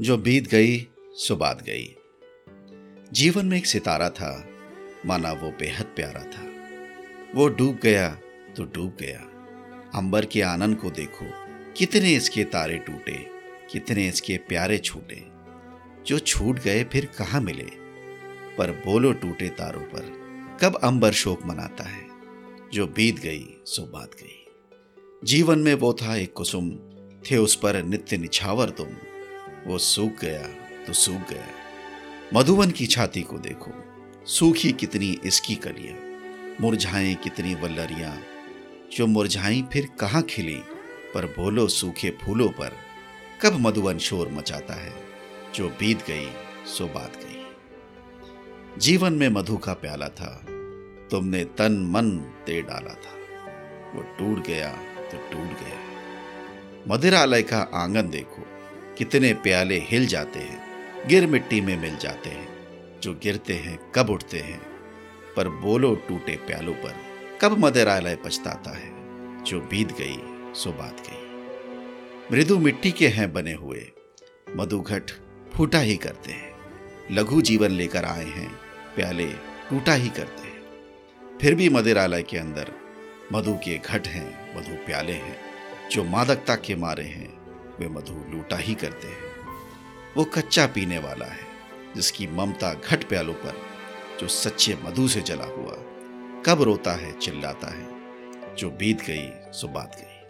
जो बीत गई, सो बात गई। जीवन में एक सितारा था, माना वो बेहद प्यारा था। वो डूब गया तो डूब गया। अंबर के आनंद को देखो, कितने इसके तारे टूटे, कितने इसके प्यारे छूटे। जो छूट गए, फिर कहाँ मिले? पर बोलो टूटे तारों पर, कब अंबर शोक मनाता है? जो बीत गई, सो बात गई। जीवन में वो था एक कुसुम, थे उस पर नित्य निछावर तुम। वो सूख गया तो सूख गया। मधुवन की छाती को देखो, सूखी कितनी इसकी कलियाँ, मुरझाएँ कितनी वल्लरियाँ। जो मुरझाई फिर कहाँ खिली, पर बोलो सूखे फूलों पर कब मधुवन शोर मचाता है, जो बीत गई सो बात गई। जीवन में मधु का प्याला था, तुमने तन मन दे डाला था। वो टूट गया तो टूट गया। मदिरालय का आँगन देखो कितने प्याले हिल जाते हैं, गिर मिट्टी में मिल जाते हैं, जो गिरते हैं कब उठते हैं, पर बोलो टूटे प्यालों पर, कब मदिरालय पछताता है, जो बीत गई, सो बात गई। मृदु मिट्टी के हैं बने हुए, मधुघट फूटा ही करते हैं, लघु जीवन लेकर आए हैं, प्याले टूटा ही करते हैं। फिर भी मदिरालय के अंदर मधु के घट हैं, मधु प्याले हैं, जो मादकता के मारे हैं वे मधु लूटा ही करते हैं। वो कच्चा पीने वाला है, जिसकी ममता घट प्यालों पर, जो सच्चे मधु से जला हुआ, कब रोता है, चिल्लाता है, जो बीत गई, सो बात गई।